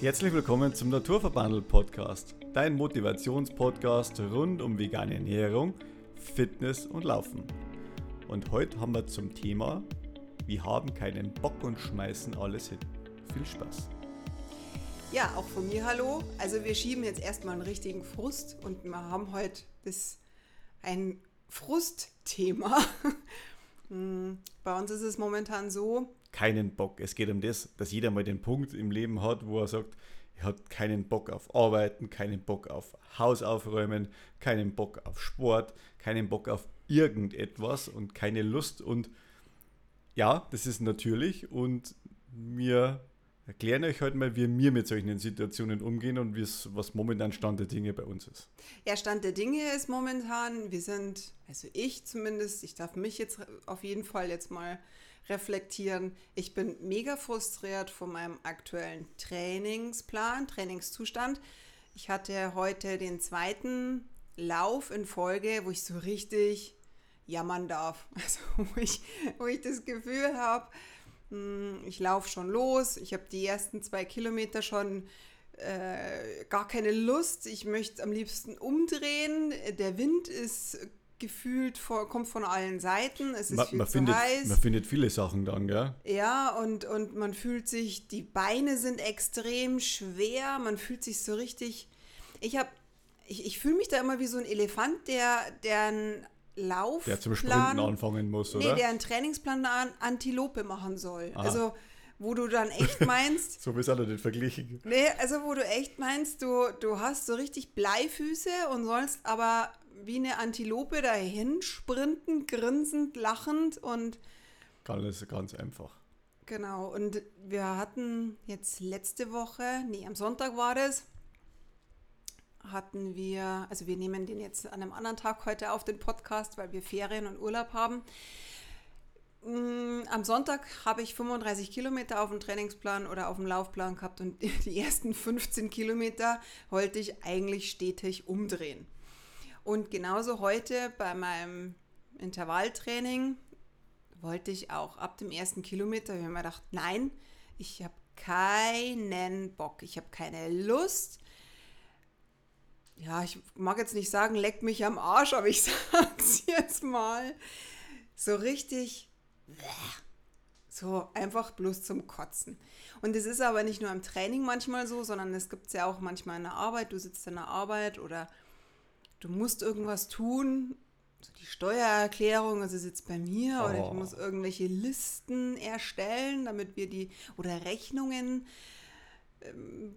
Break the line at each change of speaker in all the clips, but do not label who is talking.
Herzlich willkommen zum Naturverbandel Podcast, dein Motivationspodcast rund um vegane Ernährung, Fitness und Laufen. Und heute haben wir zum Thema, wir haben keinen Bock und schmeißen alles hin. Viel Spaß.
Ja, auch von mir hallo. Also wir schieben jetzt erstmal einen richtigen Frust und wir haben heute das ein Frustthema. Hm, bei uns ist es momentan so.
Keinen Bock. Es geht um das, dass jeder mal den Punkt im Leben hat, wo er sagt, er hat keinen Bock auf Arbeiten, keinen Bock auf Haus aufräumen, keinen Bock auf Sport, keinen Bock auf irgendetwas und keine Lust. Und ja, das ist natürlich. Und wir erklären euch heute mal, wie wir mit solchen Situationen umgehen und was momentan Stand der Dinge bei uns ist.
Ja, Stand der Dinge ist momentan, wir sind, also ich zumindest, ich darf mich jetzt auf jeden Fall jetzt mal reflektieren. Ich bin mega frustriert von meinem aktuellen Trainingsplan, Trainingszustand. Ich hatte heute den zweiten Lauf in Folge, wo ich so richtig jammern darf. Also wo ich, wo ich das Gefühl habe, hm, ich laufe schon los, ich habe die ersten zwei Kilometer schon äh, gar keine Lust, ich möchte am liebsten umdrehen, der Wind ist gefühlt vor, kommt von allen Seiten, es ist
man,
viel
man
zu
findet,
heiß.
Man findet viele Sachen dann, gell?
Ja, und, und man fühlt sich, die Beine sind extrem schwer, man fühlt sich so richtig, ich habe, ich, ich fühle mich da immer wie so ein Elefant, der, der einen Laufplan.
Der zum Sprinten anfangen muss, oder?
Nee, der einen Trainingsplan an Antilope machen soll. Aha. Also, wo du dann echt meinst.
so es alle nicht verglichen.
Nee, also wo du echt meinst, du, du hast so richtig Bleifüße und sollst aber wie eine Antilope dahin sprinten, grinsend, lachend und.
Alles ganz einfach.
Genau, und wir hatten jetzt letzte Woche, nee, am Sonntag war das, hatten wir, also wir nehmen den jetzt an einem anderen Tag heute auf, den Podcast, weil wir Ferien und Urlaub haben. Mm, am Sonntag habe ich 35 Kilometer auf dem Trainingsplan oder auf dem Laufplan gehabt und die ersten 15 Kilometer wollte ich eigentlich stetig umdrehen. Und genauso heute bei meinem Intervalltraining wollte ich auch ab dem ersten Kilometer, ich habe mir gedacht, nein, ich habe keinen Bock, ich habe keine Lust, ja, ich mag jetzt nicht sagen, leck mich am Arsch, aber ich sag's jetzt mal. So richtig, so einfach bloß zum Kotzen. Und es ist aber nicht nur im Training manchmal so, sondern es gibt es ja auch manchmal in der Arbeit. Du sitzt in der Arbeit oder du musst irgendwas tun. So die Steuererklärung, also sitzt bei mir, oh. oder ich oh. muss irgendwelche Listen erstellen, damit wir die, oder Rechnungen. Ähm,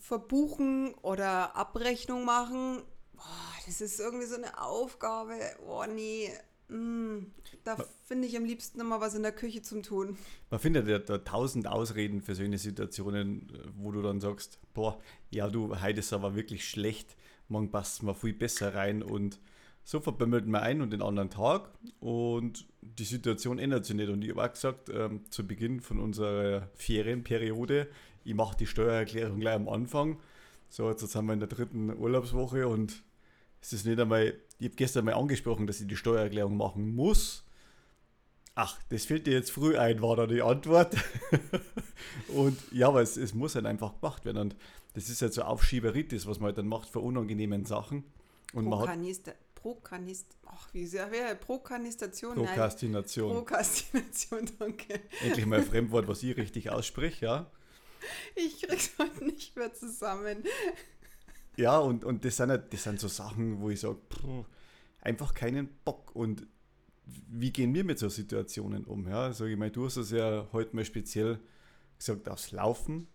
verbuchen oder Abrechnung machen, boah, das ist irgendwie so eine Aufgabe. Oh nee, mm, da finde ich am liebsten immer was in der Küche zum Tun.
Man findet ja da tausend Ausreden für solche Situationen, wo du dann sagst, boah, ja du, heute ist aber wirklich schlecht, morgen passt es mal viel besser rein und so verbümmelt man einen und den anderen Tag und die Situation ändert sich nicht. Und ich habe auch gesagt, ähm, zu Beginn von unserer Ferienperiode, ich mache die Steuererklärung gleich am Anfang. So, jetzt sind wir in der dritten Urlaubswoche und es ist nicht einmal, ich habe gestern mal angesprochen, dass ich die Steuererklärung machen muss. Ach, das fällt dir jetzt früh ein, war da die Antwort. und ja, aber es, es muss halt einfach gemacht werden. Und das ist halt so Aufschieberitis, was man halt dann macht für unangenehmen Sachen. Und
man hat, Prokanist, ach, wie sehr wäre Prokrastination?
Prokrastination.
Prokrastination, danke.
Endlich mal ein Fremdwort, was ich richtig ausspreche, ja.
Ich krieg's heute nicht mehr zusammen.
Ja, und, und das, sind halt, das sind so Sachen, wo ich sage, einfach keinen Bock. Und wie gehen wir mit so Situationen um? Ja, also ich meine, du hast es ja heute mal speziell gesagt, aufs Laufen.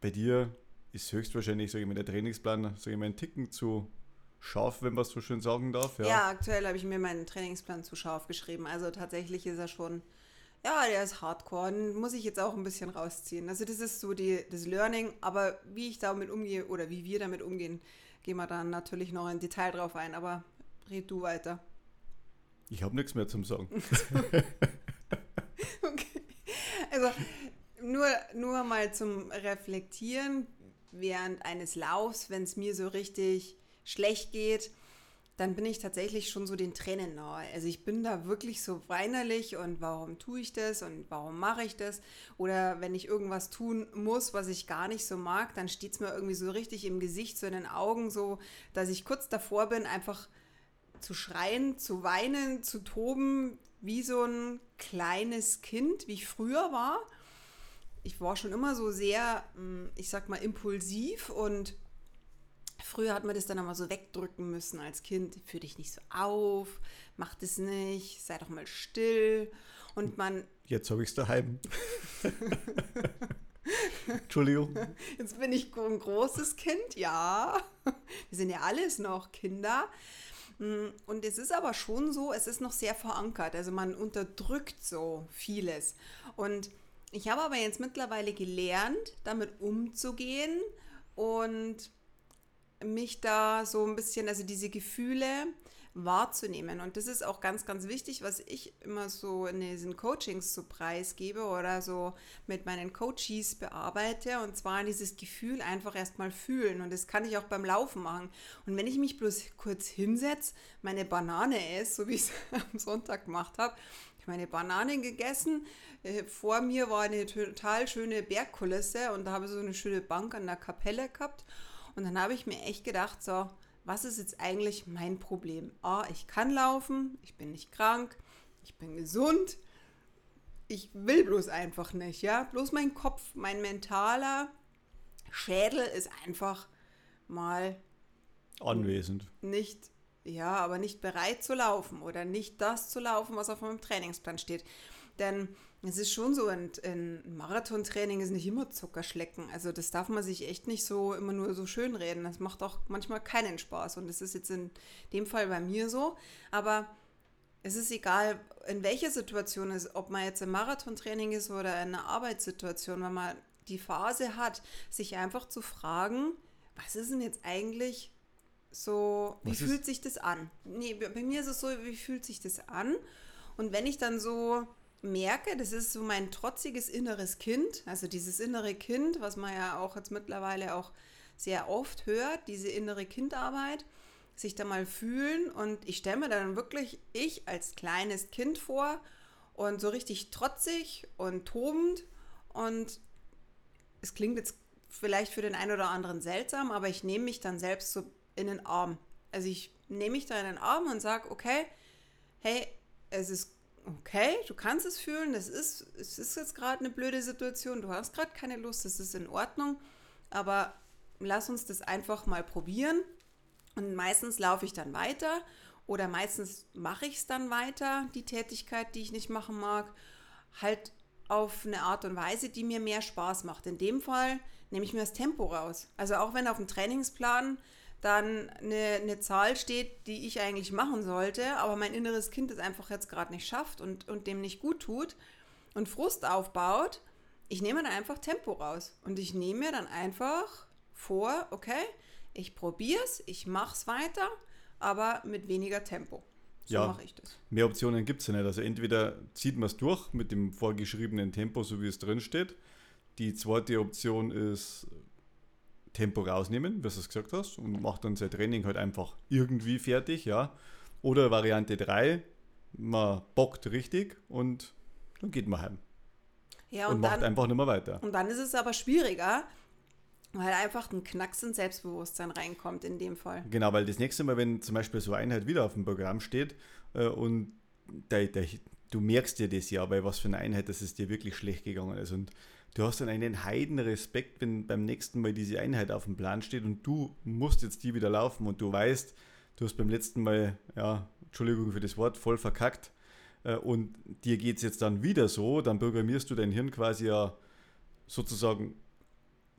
Bei dir ist höchstwahrscheinlich, sage ich mal, der Trainingsplan, sage ich mal, ein Ticken zu scharf, wenn man es so schön sagen darf.
Ja, ja aktuell habe ich mir meinen Trainingsplan zu scharf geschrieben. Also tatsächlich ist er schon ja, der ist hardcore, den muss ich jetzt auch ein bisschen rausziehen. Also das ist so die, das Learning, aber wie ich damit umgehe oder wie wir damit umgehen, gehen wir dann natürlich noch in Detail drauf ein, aber red du weiter.
Ich habe nichts mehr zum Sagen.
okay. Also nur, nur mal zum Reflektieren während eines Laufs, wenn es mir so richtig schlecht geht, dann bin ich tatsächlich schon so den Tränen nahe. Also ich bin da wirklich so weinerlich und warum tue ich das und warum mache ich das? Oder wenn ich irgendwas tun muss, was ich gar nicht so mag, dann steht es mir irgendwie so richtig im Gesicht, so in den Augen, so, dass ich kurz davor bin, einfach zu schreien, zu weinen, zu toben, wie so ein kleines Kind, wie ich früher war. Ich war schon immer so sehr, hm, ich sag mal, impulsiv und Früher hat man das dann aber so wegdrücken müssen als Kind. Führ dich nicht so auf, mach das nicht, sei doch mal still. Und man.
Jetzt habe ich es daheim. Entschuldigung.
Jetzt bin ich ein großes Kind, ja. Wir sind ja alles noch Kinder. Und es ist aber schon so, es ist noch sehr verankert. Also man unterdrückt so vieles. Und ich habe aber jetzt mittlerweile gelernt, damit umzugehen und mich da so ein bisschen, also diese Gefühle wahrzunehmen. Und das ist auch ganz, ganz wichtig, was ich immer so in diesen Coachings so preisgebe oder so mit meinen Coaches bearbeite. Und zwar dieses Gefühl einfach erstmal fühlen. Und das kann ich auch beim Laufen machen. Und wenn ich mich bloß kurz hinsetze, meine Banane esse, so wie ich es am Sonntag gemacht habe, ich meine Bananen gegessen. Äh, vor mir war eine total schöne Bergkulisse und da habe ich so eine schöne Bank an der Kapelle gehabt. Und dann habe ich mir echt gedacht, so, was ist jetzt eigentlich mein Problem? Ah, ich kann laufen, ich bin nicht krank, ich bin gesund. Ich will bloß einfach nicht, ja? Bloß mein Kopf, mein mentaler Schädel ist einfach mal
anwesend.
Nicht, ja, aber nicht bereit zu laufen oder nicht das zu laufen, was auf meinem Trainingsplan steht. Denn es ist schon so, ein, ein Marathontraining ist nicht immer Zuckerschlecken. Also das darf man sich echt nicht so immer nur so schön reden. Das macht auch manchmal keinen Spaß. Und das ist jetzt in dem Fall bei mir so. Aber es ist egal, in welcher Situation es ist, ob man jetzt im Marathontraining ist oder in einer Arbeitssituation, wenn man die Phase hat, sich einfach zu fragen, was ist denn jetzt eigentlich so, wie was fühlt sich das an? Nee, bei mir ist es so, wie fühlt sich das an? Und wenn ich dann so merke, das ist so mein trotziges inneres Kind, also dieses innere Kind, was man ja auch jetzt mittlerweile auch sehr oft hört, diese innere Kindarbeit, sich da mal fühlen und ich stelle mir dann wirklich ich als kleines Kind vor und so richtig trotzig und tobend und es klingt jetzt vielleicht für den einen oder anderen seltsam, aber ich nehme mich dann selbst so in den Arm. Also ich nehme mich da in den Arm und sage, okay, hey, es ist okay, du kannst es fühlen, es ist, es ist jetzt gerade eine blöde Situation, du hast gerade keine Lust, das ist in Ordnung, aber lass uns das einfach mal probieren. Und meistens laufe ich dann weiter oder meistens mache ich es dann weiter, die Tätigkeit, die ich nicht machen mag, halt auf eine Art und Weise, die mir mehr Spaß macht. In dem Fall nehme ich mir das Tempo raus. Also auch wenn auf dem Trainingsplan dann eine, eine Zahl steht, die ich eigentlich machen sollte, aber mein inneres Kind es einfach jetzt gerade nicht schafft und, und dem nicht gut tut und Frust aufbaut, ich nehme dann einfach Tempo raus. Und ich nehme mir dann einfach vor, okay, ich probiere es, ich mache es weiter, aber mit weniger Tempo.
So ja, mache ich das. Mehr Optionen gibt es ja nicht. Also entweder zieht man es durch mit dem vorgeschriebenen Tempo, so wie es drin steht. Die zweite Option ist Tempo rausnehmen, wie du es gesagt hast, und macht dann sein Training halt einfach irgendwie fertig, ja. Oder Variante 3, man bockt richtig und dann geht man heim. Ja, und, und macht dann, einfach nicht mehr weiter.
Und dann ist es aber schwieriger, weil einfach ein Knacks in Selbstbewusstsein reinkommt in dem Fall.
Genau, weil das nächste Mal, wenn zum Beispiel so eine Einheit wieder auf dem Programm steht äh, und der, der, du merkst dir das ja, weil was für eine Einheit, dass es dir wirklich schlecht gegangen ist. Und du hast dann einen heiden Respekt, wenn beim nächsten Mal diese Einheit auf dem Plan steht und du musst jetzt die wieder laufen und du weißt, du hast beim letzten Mal, ja, Entschuldigung für das Wort, voll verkackt äh, und dir geht es jetzt dann wieder so, dann programmierst du dein Hirn quasi ja sozusagen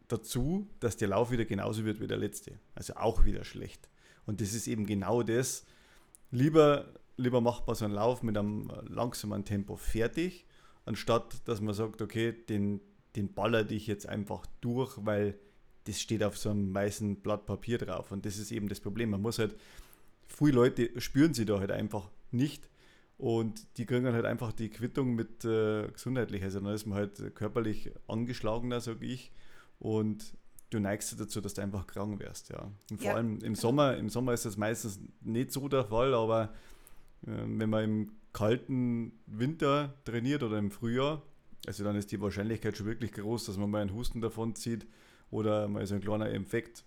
dazu, dass der Lauf wieder genauso wird wie der letzte. Also auch wieder schlecht. Und das ist eben genau das. Lieber, lieber macht man so einen Lauf mit einem langsamen Tempo fertig, anstatt dass man sagt, okay, den, den baller dich jetzt einfach durch, weil das steht auf so einem weißen Blatt Papier drauf. Und das ist eben das Problem. Man muss halt, viele Leute spüren sie da halt einfach nicht. Und die kriegen dann halt einfach die Quittung mit äh, gesundheitlich. Also dann ist man halt körperlich angeschlagener, sage ich. Und du neigst dazu, dass du einfach krank wirst, ja. Und vor
Ja,
allem im. Sommer, im Sommer ist das meistens nicht so der Fall, aber wenn man im kalten Winter trainiert oder im Frühjahr, also dann ist die Wahrscheinlichkeit schon wirklich groß, dass man mal einen Husten davon zieht oder mal so ein kleiner Infekt.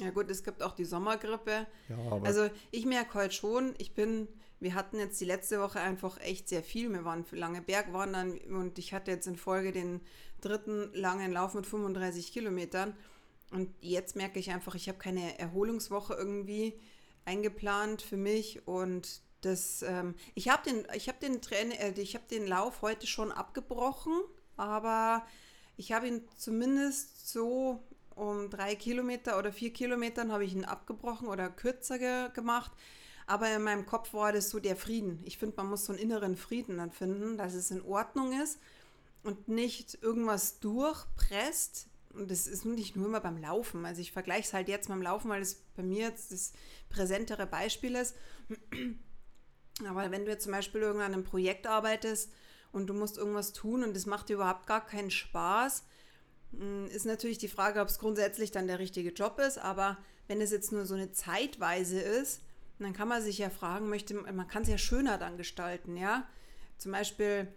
Ja gut, es gibt auch die Sommergrippe.
Ja,
Also ich merke heute schon, ich bin, wir hatten jetzt die letzte Woche einfach echt sehr viel. Wir waren für lange Bergwandern und ich hatte jetzt in Folge den dritten langen Lauf mit 35 Kilometern. Und jetzt merke ich einfach, ich habe keine Erholungswoche irgendwie eingeplant für mich und das, ähm, ich habe den, ich habe den Train, äh, ich habe den Lauf heute schon abgebrochen, aber ich habe ihn zumindest so um drei Kilometer oder vier Kilometern habe ich ihn abgebrochen oder kürzer ge gemacht. Aber in meinem Kopf war das so der Frieden. Ich finde, man muss so einen inneren Frieden dann finden, dass es in Ordnung ist und nicht irgendwas durchpresst. Und das ist nicht nur immer beim Laufen. Also ich vergleiche es halt jetzt beim Laufen, weil es bei mir jetzt das präsentere Beispiel ist. Aber wenn du jetzt zum Beispiel irgendwann an einem Projekt arbeitest und du musst irgendwas tun und es macht dir überhaupt gar keinen Spaß, mm, ist natürlich die Frage, ob es grundsätzlich dann der richtige Job ist. Aber wenn es jetzt nur so eine Zeitweise ist, dann kann man sich ja fragen, möchte, man kann es ja schöner dann gestalten, ja. Zum Beispiel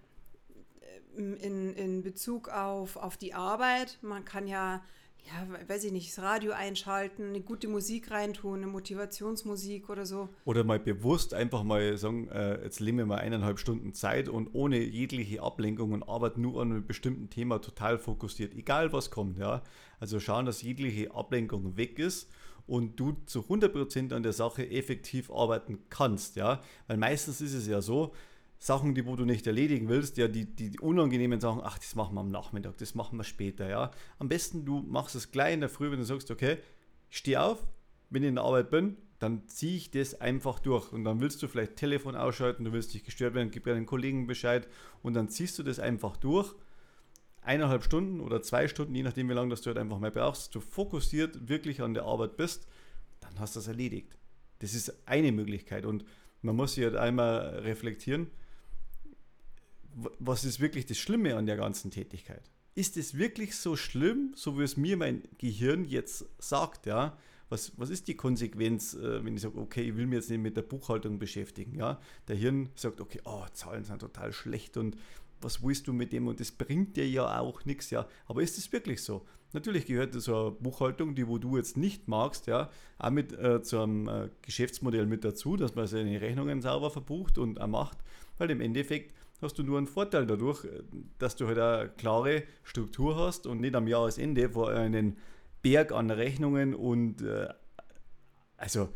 äh, in, in Bezug auf, auf die Arbeit, man kann ja, ja, weiß ich nicht, das Radio einschalten, eine gute Musik reintun, eine Motivationsmusik oder so.
Oder mal bewusst einfach mal sagen, äh, jetzt nehmen wir mal eineinhalb Stunden Zeit und ohne jegliche Ablenkung und arbeiten nur an einem bestimmten Thema total fokussiert, egal was kommt, ja. Also schauen, dass jegliche Ablenkung weg ist und du zu 100% an der Sache effektiv arbeiten kannst, ja. Weil meistens ist es ja so, Sachen, die wo du nicht erledigen willst, ja, die, die unangenehmen Sachen, ach, das machen wir am Nachmittag, das machen wir später, ja. Am besten du machst es gleich in der Früh, wenn du sagst, okay, ich stehe auf, wenn ich in der Arbeit bin, dann ziehe ich das einfach durch. Und dann willst du vielleicht Telefon ausschalten, du willst nicht gestört werden, gib den Kollegen Bescheid und dann ziehst du das einfach durch. Eineinhalb Stunden oder zwei Stunden, je nachdem, wie lange das du halt einfach mal brauchst, du fokussiert wirklich an der Arbeit bist, dann hast du das erledigt. Das ist eine Möglichkeit und man muss sich halt einmal reflektieren, was ist wirklich das Schlimme an der ganzen Tätigkeit? Ist es wirklich so schlimm, so wie es mir mein Gehirn jetzt sagt, ja? Was, was ist die Konsequenz, äh, wenn ich sage, okay, ich will mich jetzt nicht mit der Buchhaltung beschäftigen, ja? Der Hirn sagt, okay, oh, Zahlen sind total schlecht und was willst du mit dem und das bringt dir ja auch nichts, ja? Aber ist es wirklich so? Natürlich gehört so eine Buchhaltung, die wo du jetzt nicht magst, ja, auch mit äh, zu einem äh, Geschäftsmodell mit dazu, dass man seine Rechnungen sauber verbucht und auch macht, weil im Endeffekt hast du nur einen Vorteil dadurch, äh, dass du halt eine klare Struktur hast und nicht am Jahresende vor einen Berg an Rechnungen und äh, also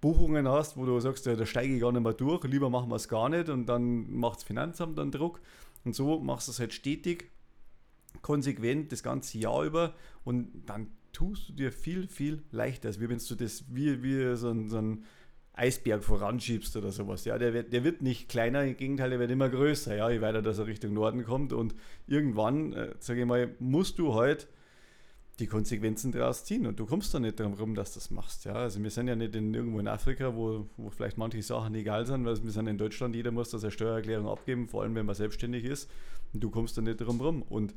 Buchungen hast, wo du sagst, ja, da steige ich gar nicht mehr durch, lieber machen wir es gar nicht und dann macht das Finanzamt dann Druck. Und so machst du es halt stetig, konsequent das ganze Jahr über und dann tust du dir viel, viel leichter, als wie wenn du das wie, wie so, ein, so ein Eisberg voranschiebst oder sowas. Ja, der wird, der wird nicht kleiner, im Gegenteil, der wird immer größer, ja, je weiter dass er Richtung Norden kommt und irgendwann, äh, sage ich mal, musst du halt die Konsequenzen daraus ziehen und du kommst da nicht drum rum, dass du das machst. Ja? Also wir sind ja nicht in, irgendwo in Afrika, wo, wo vielleicht manche Sachen egal sind, weil wir sind in Deutschland, jeder muss das eine Steuererklärung abgeben, vor allem wenn man selbstständig ist und du kommst da nicht drum rum. Und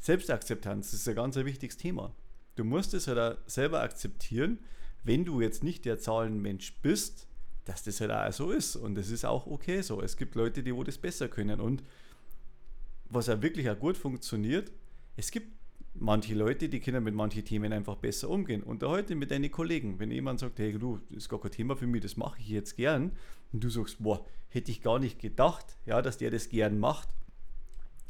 Selbstakzeptanz ist ein ganz ein wichtiges Thema. Du musst es halt selber akzeptieren, wenn du jetzt nicht der Zahlenmensch bist, dass das halt auch so ist. Und das ist auch okay so. Es gibt Leute, die wo das besser können. Und was auch wirklich auch gut funktioniert, es gibt manche Leute, die können mit manchen Themen einfach besser umgehen. Und da heute mit deinen Kollegen, wenn jemand sagt, hey du, das ist gar kein Thema für mich, das mache ich jetzt gern, und du sagst, boah, hätte ich gar nicht gedacht, ja, dass der das gern macht.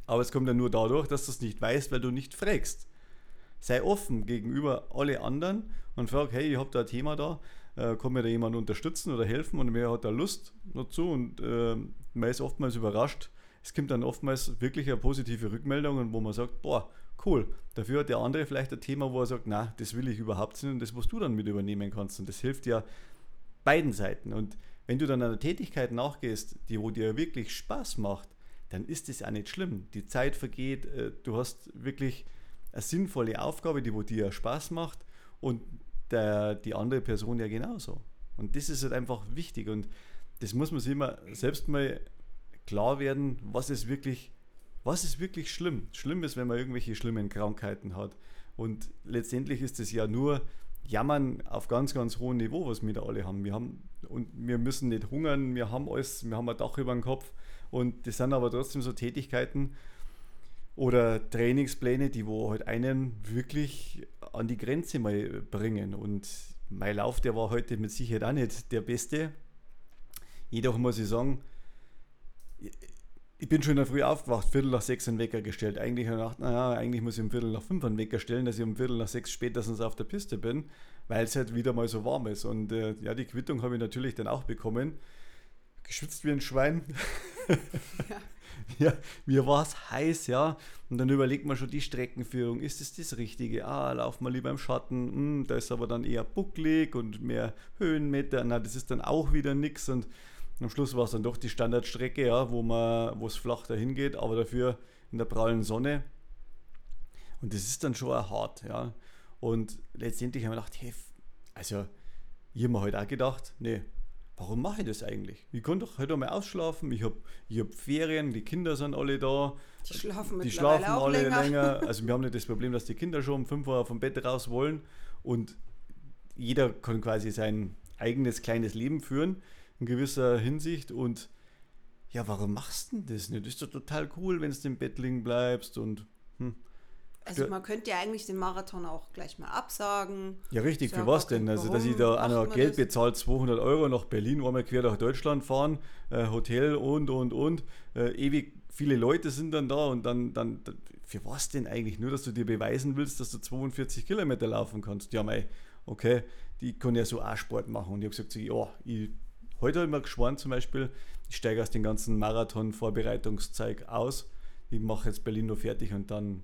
Aber es kommt ja nur dadurch, dass du es nicht weißt, weil du nicht fragst. Sei offen gegenüber alle anderen und frag, hey, ich habe da ein Thema da, äh, kann mir da jemand unterstützen oder helfen und wer hat da Lust dazu und äh, man ist oftmals überrascht. Es kommt dann oftmals wirklich eine positive Rückmeldung, wo man sagt, boah, cool. Dafür hat der andere vielleicht ein Thema, wo er sagt, na, das will ich überhaupt nicht und das, was du dann mit übernehmen kannst. Und das hilft ja beiden Seiten. Und wenn du dann einer Tätigkeit nachgehst, die wo dir wirklich Spaß macht, dann ist das auch nicht schlimm. Die Zeit vergeht, äh, du hast wirklich eine sinnvolle Aufgabe, die wo dir Spaß macht und der, die andere Person ja genauso. Und das ist halt einfach wichtig und das muss man sich immer selbst mal klar werden, was ist wirklich was ist wirklich schlimm? Schlimm ist, wenn man irgendwelche schlimmen Krankheiten hat. Und letztendlich ist es ja nur Jammern auf ganz, ganz hohem Niveau, was wir da alle haben. Wir haben und wir müssen nicht hungern, wir haben alles, wir haben ein Dach über dem Kopf. Und das sind aber trotzdem so Tätigkeiten oder Trainingspläne, die wo halt einen wirklich an die Grenze mal bringen. Und mein Lauf, der war heute mit Sicherheit auch nicht der beste. Jedoch muss ich sagen, ich bin schon in der Früh aufgewacht, Viertel nach sechs einen Wecker gestellt. Eigentlich habe ich gedacht, naja, eigentlich muss ich um Viertel nach fünf einen Wecker stellen, dass ich um Viertel nach sechs spätestens auf der Piste bin, weil es halt wieder mal so warm ist. Und äh, ja, die Quittung habe ich natürlich dann auch bekommen. Geschwitzt wie ein Schwein. ja. ja, mir war es heiß, ja. Und dann überlegt man schon die Streckenführung. Ist es das, Richtige? Ah, laufen wir lieber im Schatten. Hm, da ist aber dann eher bucklig und mehr Höhenmeter. Na, das ist dann auch wieder nichts. Und am Schluss war es dann doch die Standardstrecke, ja, wo es flach dahin geht, aber dafür in der prallen Sonne. Und das ist dann schon hart, ja. Und letztendlich haben wir gedacht, hey, also ich habe mir heute halt auch gedacht, nee, warum mache ich das eigentlich? Ich kann doch heute mal ausschlafen, ich habe ich hab Ferien, die Kinder sind alle da.
Die schlafen,
die schlafen alle länger. länger. Also wir haben nicht das Problem, dass die Kinder schon um 5 Uhr vom Bett raus wollen und jeder kann quasi sein eigenes kleines Leben führen in gewisser Hinsicht und ja, warum machst du das nicht? Das ist doch total cool, wenn du im Bett liegen bleibst und hm.
Also man könnte ja eigentlich den Marathon auch gleich mal absagen.
Ja, richtig, für was denn? Also, dass ich da auch noch Geld bezahle, 200 Euro nach Berlin, einmal quer nach Deutschland fahren, äh, Hotel und, und, und. Äh, ewig viele Leute sind dann da und dann, dann, für was denn eigentlich? Nur, dass du dir beweisen willst, dass du 42 Kilometer laufen kannst. Ja, mei, okay, die können ja so auch Sport machen. Und ich habe gesagt, so, ja, ich Heute habe ich mir geschworen, zum Beispiel, ich steige aus dem ganzen Marathon-Vorbereitungszeug aus. Ich mache jetzt Berlin nur fertig und dann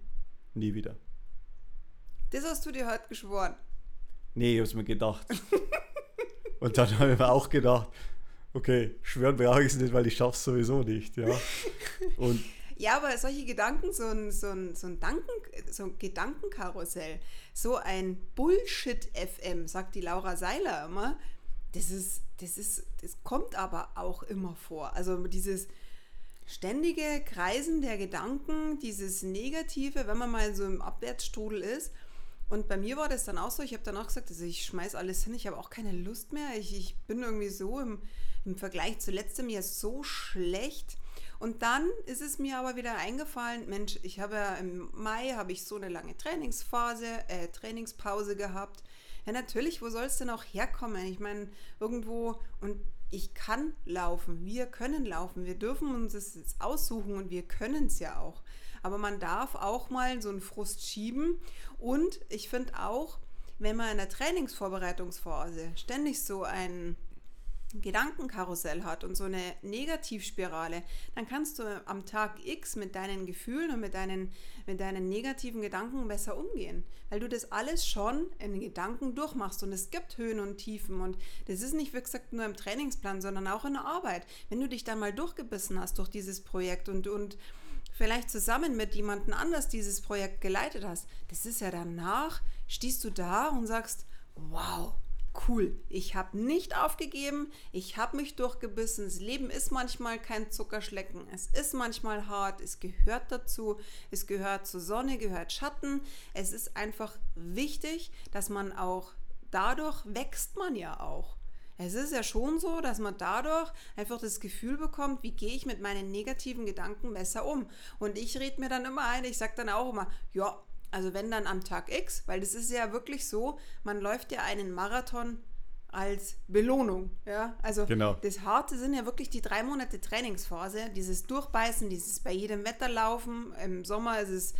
nie wieder.
Das hast du dir heute geschworen?
Nee, ich habe es mir gedacht. und dann habe ich mir auch gedacht, okay, schwören brauche ich es nicht, weil ich schaffe es sowieso nicht. Ja. Und
ja, aber solche Gedanken, so ein, so ein, so ein, Danken, so ein Gedankenkarussell, so ein Bullshit-FM, sagt die Laura Seiler immer, das ist, das ist, das kommt aber auch immer vor. Also dieses ständige Kreisen der Gedanken, dieses Negative, wenn man mal so im Abwärtsstrudel ist. Und bei mir war das dann auch so, ich habe dann auch gesagt, also ich schmeiß alles hin, ich habe auch keine Lust mehr. Ich, ich bin irgendwie so im, im Vergleich zu letztem Jahr so schlecht. Und dann ist es mir aber wieder eingefallen, Mensch, ich habe ja im Mai habe ich so eine lange Trainingsphase, äh, Trainingspause gehabt. Ja, natürlich, wo soll es denn auch herkommen? Ich meine, irgendwo und ich kann laufen, wir können laufen, wir dürfen uns das jetzt aussuchen und wir können es ja auch. Aber man darf auch mal so einen Frust schieben und ich finde auch, wenn man in der Trainingsvorbereitungsphase ständig so ein Gedankenkarussell hat und so eine Negativspirale, dann kannst du am Tag X mit deinen Gefühlen und mit deinen, mit deinen negativen Gedanken besser umgehen, weil du das alles schon in Gedanken durchmachst und es gibt Höhen und Tiefen und das ist nicht, wie gesagt, nur im Trainingsplan, sondern auch in der Arbeit. Wenn du dich dann mal durchgebissen hast durch dieses Projekt und, und vielleicht zusammen mit jemandem anders dieses Projekt geleitet hast, das ist ja danach, stehst du da und sagst, wow, cool. Ich habe nicht aufgegeben, ich habe mich durchgebissen. Das Leben ist manchmal kein Zuckerschlecken, es ist manchmal hart, es gehört dazu, es gehört zur Sonne, gehört Schatten. Es ist einfach wichtig, dass man auch, dadurch wächst man ja auch. Es ist ja schon so, dass man dadurch einfach das Gefühl bekommt, wie gehe ich mit meinen negativen Gedanken besser um. Und ich rede mir dann immer ein, ich sage dann auch immer, ja, also wenn dann am Tag X, weil das ist ja wirklich so, man läuft ja einen Marathon als Belohnung. Ja? Also genau. das Harte sind ja wirklich die drei Monate Trainingsphase, dieses Durchbeißen, dieses bei jedem Wetter laufen. Im Sommer ist es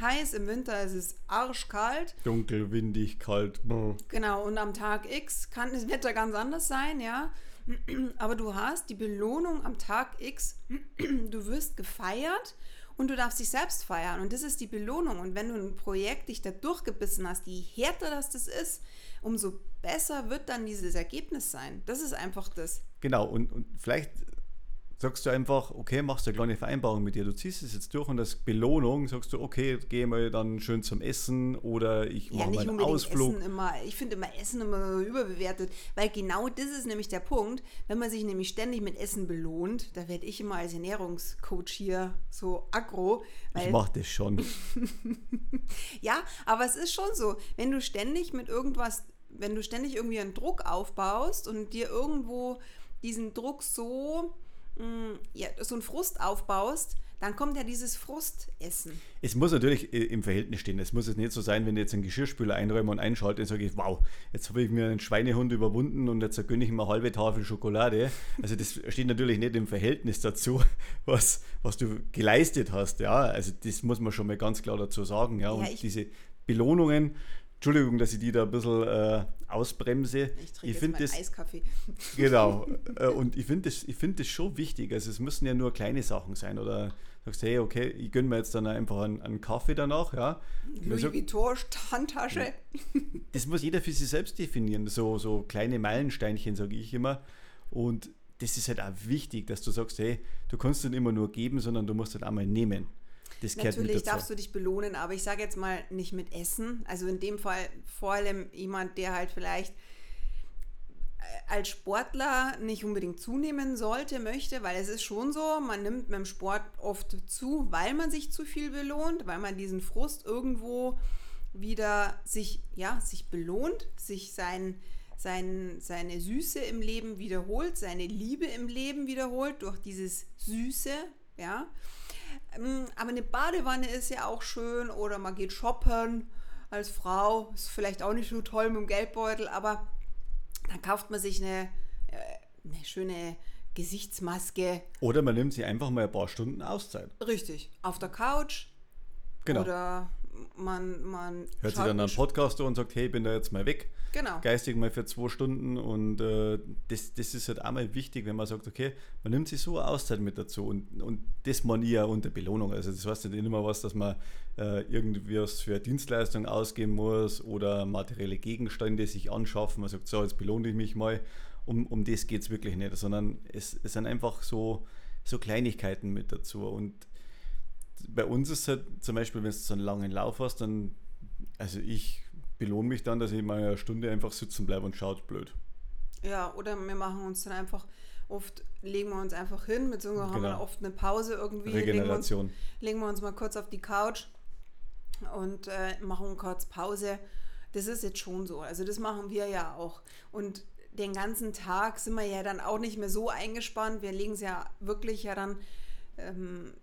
heiß, im Winter ist es arschkalt.
Dunkel, windig, kalt.
Genau, und am Tag X kann das Wetter ganz anders sein, ja. Aber du hast die Belohnung am Tag X, du wirst gefeiert und du darfst dich selbst feiern. Und das ist die Belohnung. Und wenn du ein Projekt dich da durchgebissen hast, je härter das das ist, umso besser wird dann dieses Ergebnis sein. Das ist einfach das.
Genau, und, und vielleicht sagst du einfach, okay, machst du eine kleine Vereinbarung mit dir. Du ziehst es jetzt durch und als Belohnung sagst du, okay, gehe mal dann schön zum Essen oder ich mache mal einen Ausflug.
Essen immer, ich finde immer Essen immer überbewertet, weil genau das ist nämlich der Punkt, wenn man sich nämlich ständig mit Essen belohnt, da werde ich immer als Ernährungscoach hier so aggro.
ich mache das schon.
ja, aber es ist schon so, wenn du ständig mit irgendwas, wenn du ständig irgendwie einen Druck aufbaust und dir irgendwo diesen Druck so Mm, ja, so einen Frust aufbaust, dann kommt ja dieses Frustessen.
Es muss natürlich äh, im Verhältnis stehen. Es muss jetzt nicht so sein, wenn ich jetzt einen Geschirrspüler einräume und einschalte, dann sage ich, wow, jetzt habe ich mir einen Schweinehund überwunden und jetzt gönne ich mir eine halbe Tafel Schokolade. Also das steht natürlich nicht im Verhältnis dazu, was, was du geleistet hast. Ja, also das muss man schon mal ganz klar dazu sagen. Ja, ja und diese Belohnungen, Entschuldigung, dass ich die da ein bisschen äh, ausbremse.
Ich trinke ich jetzt das, Eiskaffee.
Genau. Äh, und ich finde das, find das schon wichtig. Also es müssen ja nur kleine Sachen sein. Oder sagst, hey, okay, ich gönne mir jetzt dann einfach einen, einen Kaffee danach. Ja.
Louis Vuitton Handtasche.
Das muss jeder für sich selbst definieren. So, so kleine Meilensteinchen, sage ich immer. Und das ist halt auch wichtig, dass du sagst, hey, du kannst nicht immer nur geben, sondern du musst halt auch mal nehmen.
Das Natürlich darfst du dich belohnen, aber ich sage jetzt mal nicht mit Essen. Also in dem Fall vor allem jemand, der halt vielleicht äh, als Sportler nicht unbedingt zunehmen sollte, möchte, weil es ist schon so, man nimmt mit dem Sport oft zu, weil man sich zu viel belohnt, weil man diesen Frust irgendwo wieder sich, ja, sich belohnt, sich sein, sein, seine Süße im Leben wiederholt, seine Liebe im Leben wiederholt durch dieses Süße, ja. Ähm, aber eine Badewanne ist ja auch schön oder man geht shoppen als Frau. Ist vielleicht auch nicht so toll mit dem Geldbeutel, aber dann kauft man sich eine, äh, eine schöne Gesichtsmaske.
Oder man nimmt sich einfach mal ein paar Stunden Auszeit.
Richtig. Auf der Couch. Genau. Oder man, man
hört sich dann einen Podcast und sagt, hey, ich bin da jetzt mal weg.
Genau.
Geistig mal für zwei Stunden und äh, das, das ist halt auch mal wichtig, wenn man sagt, okay, man nimmt sich so eine Auszeit mit dazu und, und das man ja unter Belohnung. Also das heißt nicht immer was, dass man äh, irgendwie was für eine Dienstleistung ausgeben muss oder materielle Gegenstände sich anschaffen. Man sagt, so, jetzt belohne ich mich mal. Um, um das geht es wirklich nicht, sondern es, es sind einfach so, so Kleinigkeiten mit dazu und bei uns ist es halt zum Beispiel, wenn du so einen langen Lauf hast, dann, also ich belohne mich dann, dass ich mal eine Stunde einfach sitzen bleibe und schaut blöd.
Ja, oder wir machen uns dann einfach, oft legen wir uns einfach hin, beziehungsweise genau. haben wir oft eine Pause irgendwie.
Regeneration.
Legen wir uns, legen wir uns mal kurz auf die Couch und äh, machen kurz Pause. Das ist jetzt schon so. Also das machen wir ja auch. Und den ganzen Tag sind wir ja dann auch nicht mehr so eingespannt. Wir legen es ja wirklich ja dann ähm,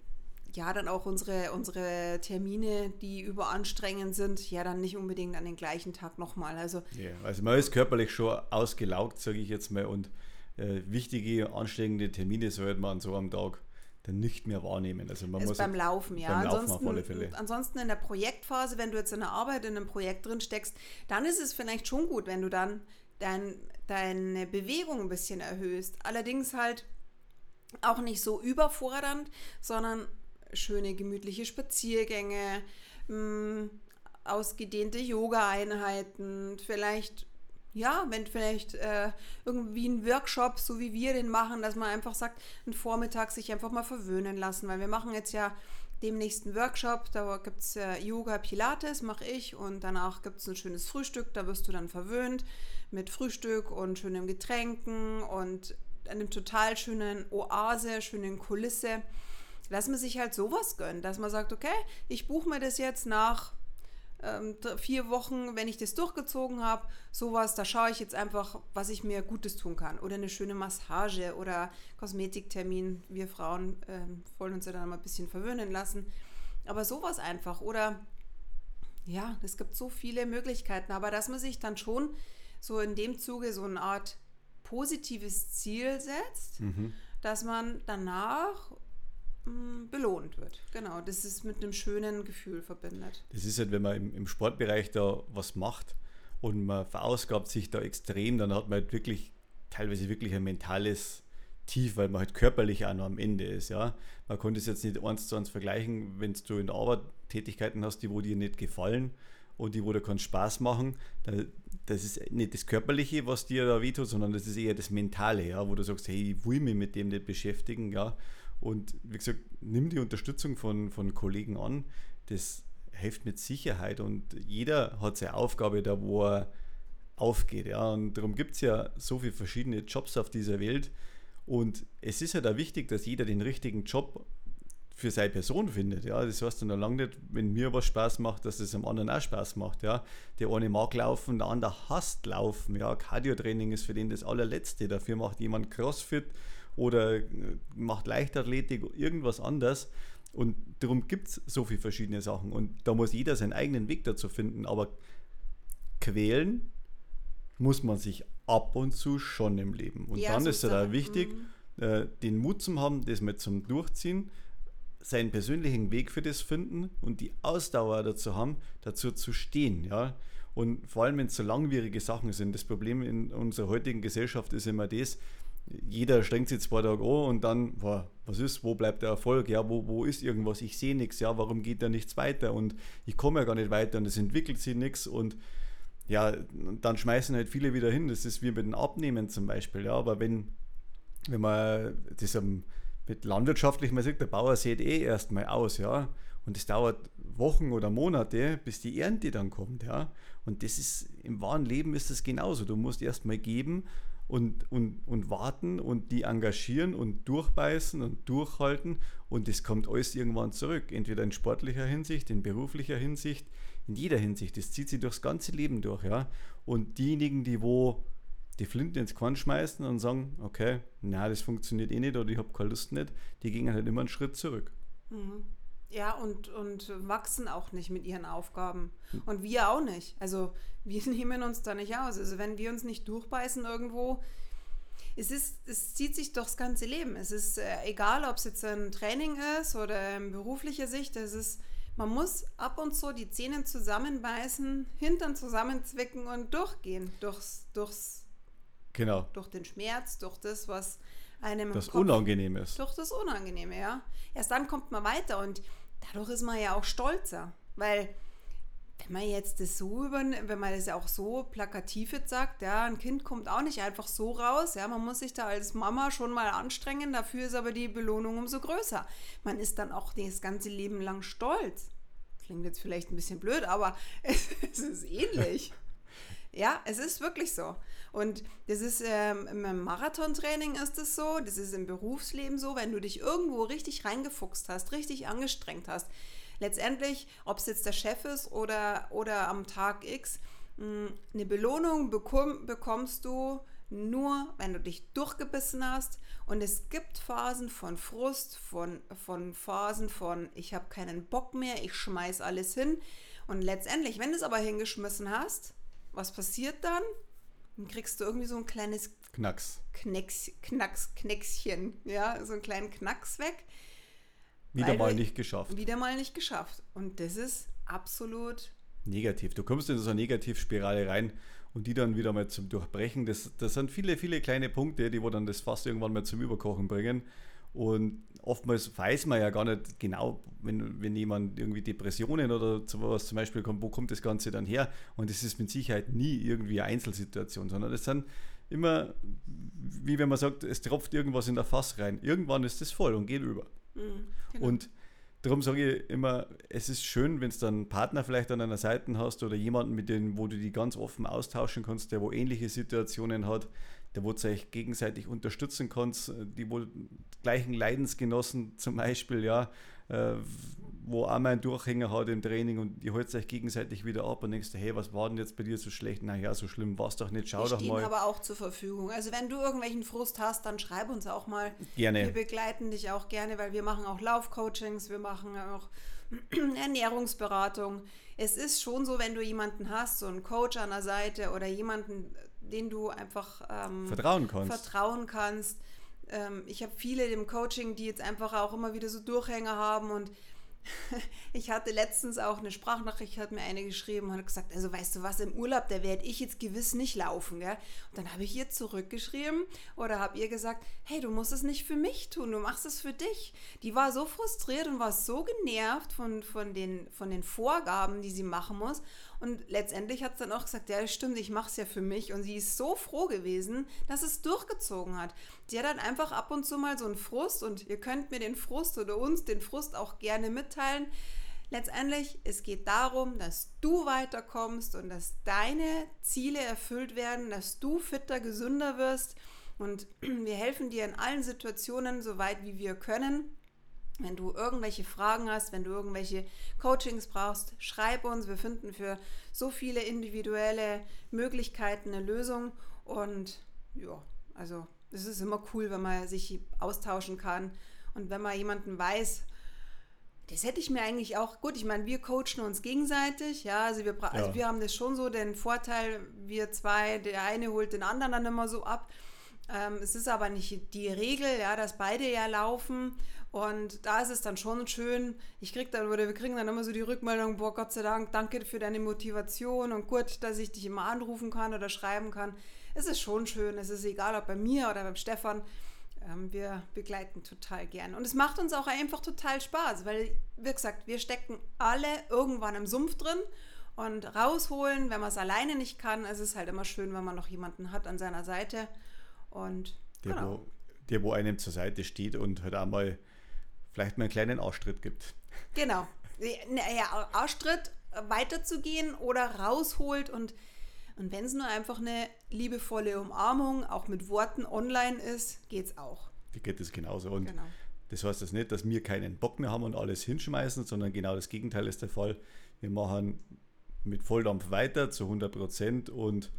ja, dann auch unsere, unsere Termine, die überanstrengend sind, ja, dann nicht unbedingt an den gleichen Tag nochmal. Also,
ja, also man ist körperlich schon ausgelaugt, sage ich jetzt mal, und äh, wichtige, anstrengende Termine sollte man so am Tag dann nicht mehr wahrnehmen. Also man
ist
muss
beim Laufen, ja. Beim Laufen ansonsten, auf alle Fälle. ansonsten in der Projektphase, wenn du jetzt in der Arbeit in einem Projekt drin steckst, dann ist es vielleicht schon gut, wenn du dann dein, deine Bewegung ein bisschen erhöhst. Allerdings halt auch nicht so überfordernd, sondern schöne gemütliche Spaziergänge, mh, mm, ausgedehnte Yoga-Einheiten, vielleicht ja, wenn vielleicht äh, irgendwie ein Workshop, so wie wir den machen, dass man einfach sagt, einen Vormittag sich einfach mal verwöhnen lassen, weil wir machen jetzt ja demnächst einen Workshop, da gibt es äh, Yoga, Pilates, mache ich und danach gibt es ein schönes Frühstück, da wirst du dann verwöhnt mit Frühstück und schönen Getränken und einem total schönen Oase, schönen Kulisse dass man sich halt sowas gönnt, dass man sagt, okay, ich buche mir das jetzt nach ähm, vier Wochen, wenn ich das durchgezogen habe, sowas, da schaue ich jetzt einfach, was ich mir Gutes tun kann. Oder eine schöne Massage oder Kosmetiktermin. Wir Frauen ähm, wollen uns ja dann mal ein bisschen verwöhnen lassen. Aber sowas einfach. Oder ja, es gibt so viele Möglichkeiten, aber dass man sich dann schon so in dem Zuge so eine Art positives Ziel setzt, mhm. dass man danach belohnt wird. Genau, das ist mit einem schönen Gefühl verbindet.
Das ist halt, wenn man im, im Sportbereich da was macht und man verausgabt sich da extrem, dann hat man halt wirklich teilweise wirklich ein mentales Tief, weil man halt körperlich auch noch am Ende ist. Ja? Man konnte es jetzt nicht eins zu eins vergleichen, wenn du in der Arbeit Tätigkeiten hast, die wo dir nicht gefallen und die, wo da keinen Spaß machen, da, das ist nicht das Körperliche, was dir da wehtut, sondern das ist eher das Mentale, ja, wo du sagst, hey, ich will mich mit dem nicht beschäftigen, ja. Und wie gesagt, nimm die Unterstützung von, von Kollegen an. Das hilft mit Sicherheit und jeder hat seine Aufgabe da, wo er aufgeht. Ja. Und darum gibt es ja so viele verschiedene Jobs auf dieser Welt. Und es ist ja da wichtig, dass jeder den richtigen Job für seine Person findet. Ja, das heißt dann lange nicht, wenn mir was Spaß macht, dass es dem anderen auch Spaß macht. Ja, der eine mag laufen, der andere hasst laufen. Ja, Cardio-Training ist für den das allerletzte. Dafür macht jemand Crossfit oder äh, macht Leichtathletik, irgendwas anderes. Und darum gibt es so viele verschiedene Sachen. Und da muss jeder seinen eigenen Weg dazu finden. Aber quälen muss man sich ab und zu schon im Leben. Und ja, dann so ist es da wichtig, mhm. äh, den Mut zu haben, das mal zum Durchziehen seinen persönlichen Weg für das finden und die Ausdauer dazu haben, dazu zu stehen. Ja? Und vor allem, wenn es so langwierige Sachen sind. Das Problem in unserer heutigen Gesellschaft ist immer das, jeder strengt sich zwei Tage an und dann, boah, was ist, wo bleibt der Erfolg? Ja, wo, wo ist irgendwas? Ich sehe nichts, ja, warum geht da nichts weiter? Und ich komme ja gar nicht weiter und es entwickelt sich nichts und ja, dann schmeißen halt viele wieder hin. Das ist wie mit dem Abnehmen zum Beispiel, ja, aber wenn, wenn man das mit landwirtschaftlich, man sagt, der Bauer sieht eh erstmal aus, ja. Und es dauert Wochen oder Monate, bis die Ernte dann kommt, ja. Und das ist, im wahren Leben ist das genauso. Du musst erstmal geben und, und, und warten und die engagieren und durchbeißen und durchhalten und es kommt alles irgendwann zurück. Entweder in sportlicher Hinsicht, in beruflicher Hinsicht, in jeder Hinsicht. Das zieht sich durchs ganze Leben durch, ja. Und diejenigen, die wo die Flinten ins Korn schmeißen und sagen, okay, na, das funktioniert eh nicht oder ich habe keine Lust nicht, die gehen halt immer einen Schritt zurück.
Mhm. Ja, und, und wachsen auch nicht mit ihren Aufgaben. Hm. Und wir auch nicht. Also wir nehmen uns da nicht aus. Also wenn wir uns nicht durchbeißen irgendwo, es, ist, es zieht sich durchs ganze Leben. Es ist äh, egal, ob es jetzt ein Training ist oder in beruflicher Sicht, es ist, man muss ab und zu die Zähne zusammenbeißen, Hintern zusammenzwicken und durchgehen durchs, durchs
Genau.
Durch den Schmerz, durch das, was einem.
Das Kopf, Unangenehme ist.
Durch das Unangenehme, ja. Erst dann kommt man weiter und dadurch ist man ja auch stolzer. Weil, wenn man jetzt das so über, wenn man das ja auch so plakativ jetzt sagt, ja, ein Kind kommt auch nicht einfach so raus, ja, man muss sich da als Mama schon mal anstrengen, dafür ist aber die Belohnung umso größer. Man ist dann auch das ganze Leben lang stolz. Klingt jetzt vielleicht ein bisschen blöd, aber es, es ist ähnlich. Ja, es ist wirklich so. Und das ist ähm, im Marathontraining ist es so, das ist im Berufsleben so, wenn du dich irgendwo richtig reingefuchst hast, richtig angestrengt hast. Letztendlich, ob es jetzt der Chef ist oder, oder am Tag X, hm, eine Belohnung bekomm, bekommst du nur, wenn du dich durchgebissen hast. Und es gibt Phasen von Frust, von, von Phasen von, ich habe keinen Bock mehr, ich schmeiß alles hin. Und letztendlich, wenn du es aber hingeschmissen hast, was passiert dann? Dann kriegst du irgendwie so ein kleines
Knacks.
Knacks, Knacks, Knackschen, ja, so einen kleinen Knacks weg.
Wieder mal nicht geschafft.
Wieder mal nicht geschafft. Und das ist absolut
negativ. Du kommst in so eine Negativspirale rein und die dann wieder mal zum Durchbrechen. Das, das sind viele, viele kleine Punkte, die wo dann das fast irgendwann mal zum Überkochen bringen. Und oftmals weiß man ja gar nicht genau, wenn, wenn jemand irgendwie Depressionen oder sowas zum Beispiel kommt, wo kommt das Ganze dann her? Und das ist mit Sicherheit nie irgendwie eine Einzelsituation, sondern das sind immer, wie wenn man sagt, es tropft irgendwas in der Fass rein. Irgendwann ist das voll und geht über. Mhm, genau. Und darum sage ich immer, es ist schön, wenn du dann einen Partner vielleicht an deiner Seite hast oder jemanden, mit dem, wo du die ganz offen austauschen kannst, der wo ähnliche Situationen hat, der wo du euch gegenseitig unterstützen kannst, die wohl gleichen Leidensgenossen zum Beispiel, ja, äh, wo einmal einen Durchhänger hat im Training und ihr holt euch gegenseitig wieder ab und denkst, hey, was war denn jetzt bei dir so schlecht? Naja, so schlimm war es doch nicht, schau
Wir
doch mal.
aber auch zur Verfügung. Also wenn du irgendwelchen Frust hast, dann schreib uns auch mal.
Gerne.
Wir begleiten dich auch gerne, weil wir machen auch Laufcoachings, wir machen auch Ernährungsberatung. Es ist schon so, wenn du jemanden hast, so einen Coach an der Seite oder jemanden, den du einfach
ähm, vertrauen kannst.
Vertrauen kannst. Ähm, ich habe viele im Coaching, die jetzt einfach auch immer wieder so Durchhänger haben und ich hatte letztens auch eine Sprachnachricht, hat mir eine geschrieben und hat gesagt, also weißt du was, im Urlaub, da werde ich jetzt gewiss nicht laufen. Gell? Und dann habe ich ihr zurückgeschrieben oder habe ihr gesagt, hey, du musst es nicht für mich tun, du machst es für dich. Die war so frustriert und war so genervt von, von, den, von den Vorgaben, die sie machen muss. Und letztendlich hat sie dann auch gesagt, ja, stimmt, ich mache es ja für mich. Und sie ist so froh gewesen, dass es durchgezogen hat. Sie hat dann einfach ab und zu mal so einen Frust und ihr könnt mir den Frust oder uns den Frust auch gerne mitteilen. Letztendlich, es geht darum, dass du weiterkommst und dass deine Ziele erfüllt werden, dass du fitter, gesünder wirst. Und wir helfen dir in allen Situationen, so weit wie wir können. Wenn du irgendwelche Fragen hast, wenn du irgendwelche Coachings brauchst, schreib uns. Wir finden für so viele individuelle Möglichkeiten eine Lösung. Und ja, also es ist immer cool, wenn man sich austauschen kann und wenn man jemanden weiß, das hätte ich mir eigentlich auch, gut, ich meine, wir coachen uns gegenseitig, ja, also wir, ja. also wir haben das schon so, den Vorteil, wir zwei, der eine holt den anderen dann immer so ab. Ähm, es ist aber nicht die Regel, ja, dass beide ja laufen. Und da ist es dann schon schön. Ich krieg dann, oder wir kriegen dann immer so die Rückmeldung, boah, Gott sei Dank, danke für deine Motivation und gut, dass ich dich immer anrufen kann oder schreiben kann. Es ist schon schön. Es ist egal, ob bei mir oder beim Stefan. Ähm, wir begleiten total gern. Und es macht uns auch einfach total Spaß, weil, wie gesagt, wir stecken alle irgendwann im Sumpf drin und rausholen, wenn man es alleine nicht kann. Es ist halt immer schön, wenn man noch jemanden hat an seiner Seite. Und
der, genau. wo, der, wo einem zur Seite steht und halt einmal vielleicht mal einen kleinen Ausstritt gibt.
Genau. Ja, Ausstritt weiterzugehen oder rausholt und, und wenn es nur einfach eine liebevolle Umarmung auch mit Worten online ist, geht es auch.
Die geht es genauso. Und genau. das heißt das nicht, dass wir keinen Bock mehr haben und alles hinschmeißen, sondern genau das Gegenteil ist der Fall. Wir machen mit Volldampf weiter zu 100 Prozent und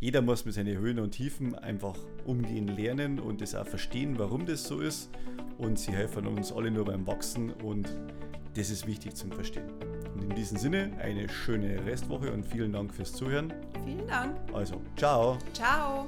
jeder muss mit seinen Höhen und Tiefen einfach umgehen lernen und das auch verstehen, warum das so ist. Und sie helfen uns alle nur beim Wachsen und das ist wichtig zum Verstehen. Und in diesem Sinne eine schöne Restwoche und vielen Dank fürs Zuhören.
Vielen Dank.
Also, ciao.
Ciao.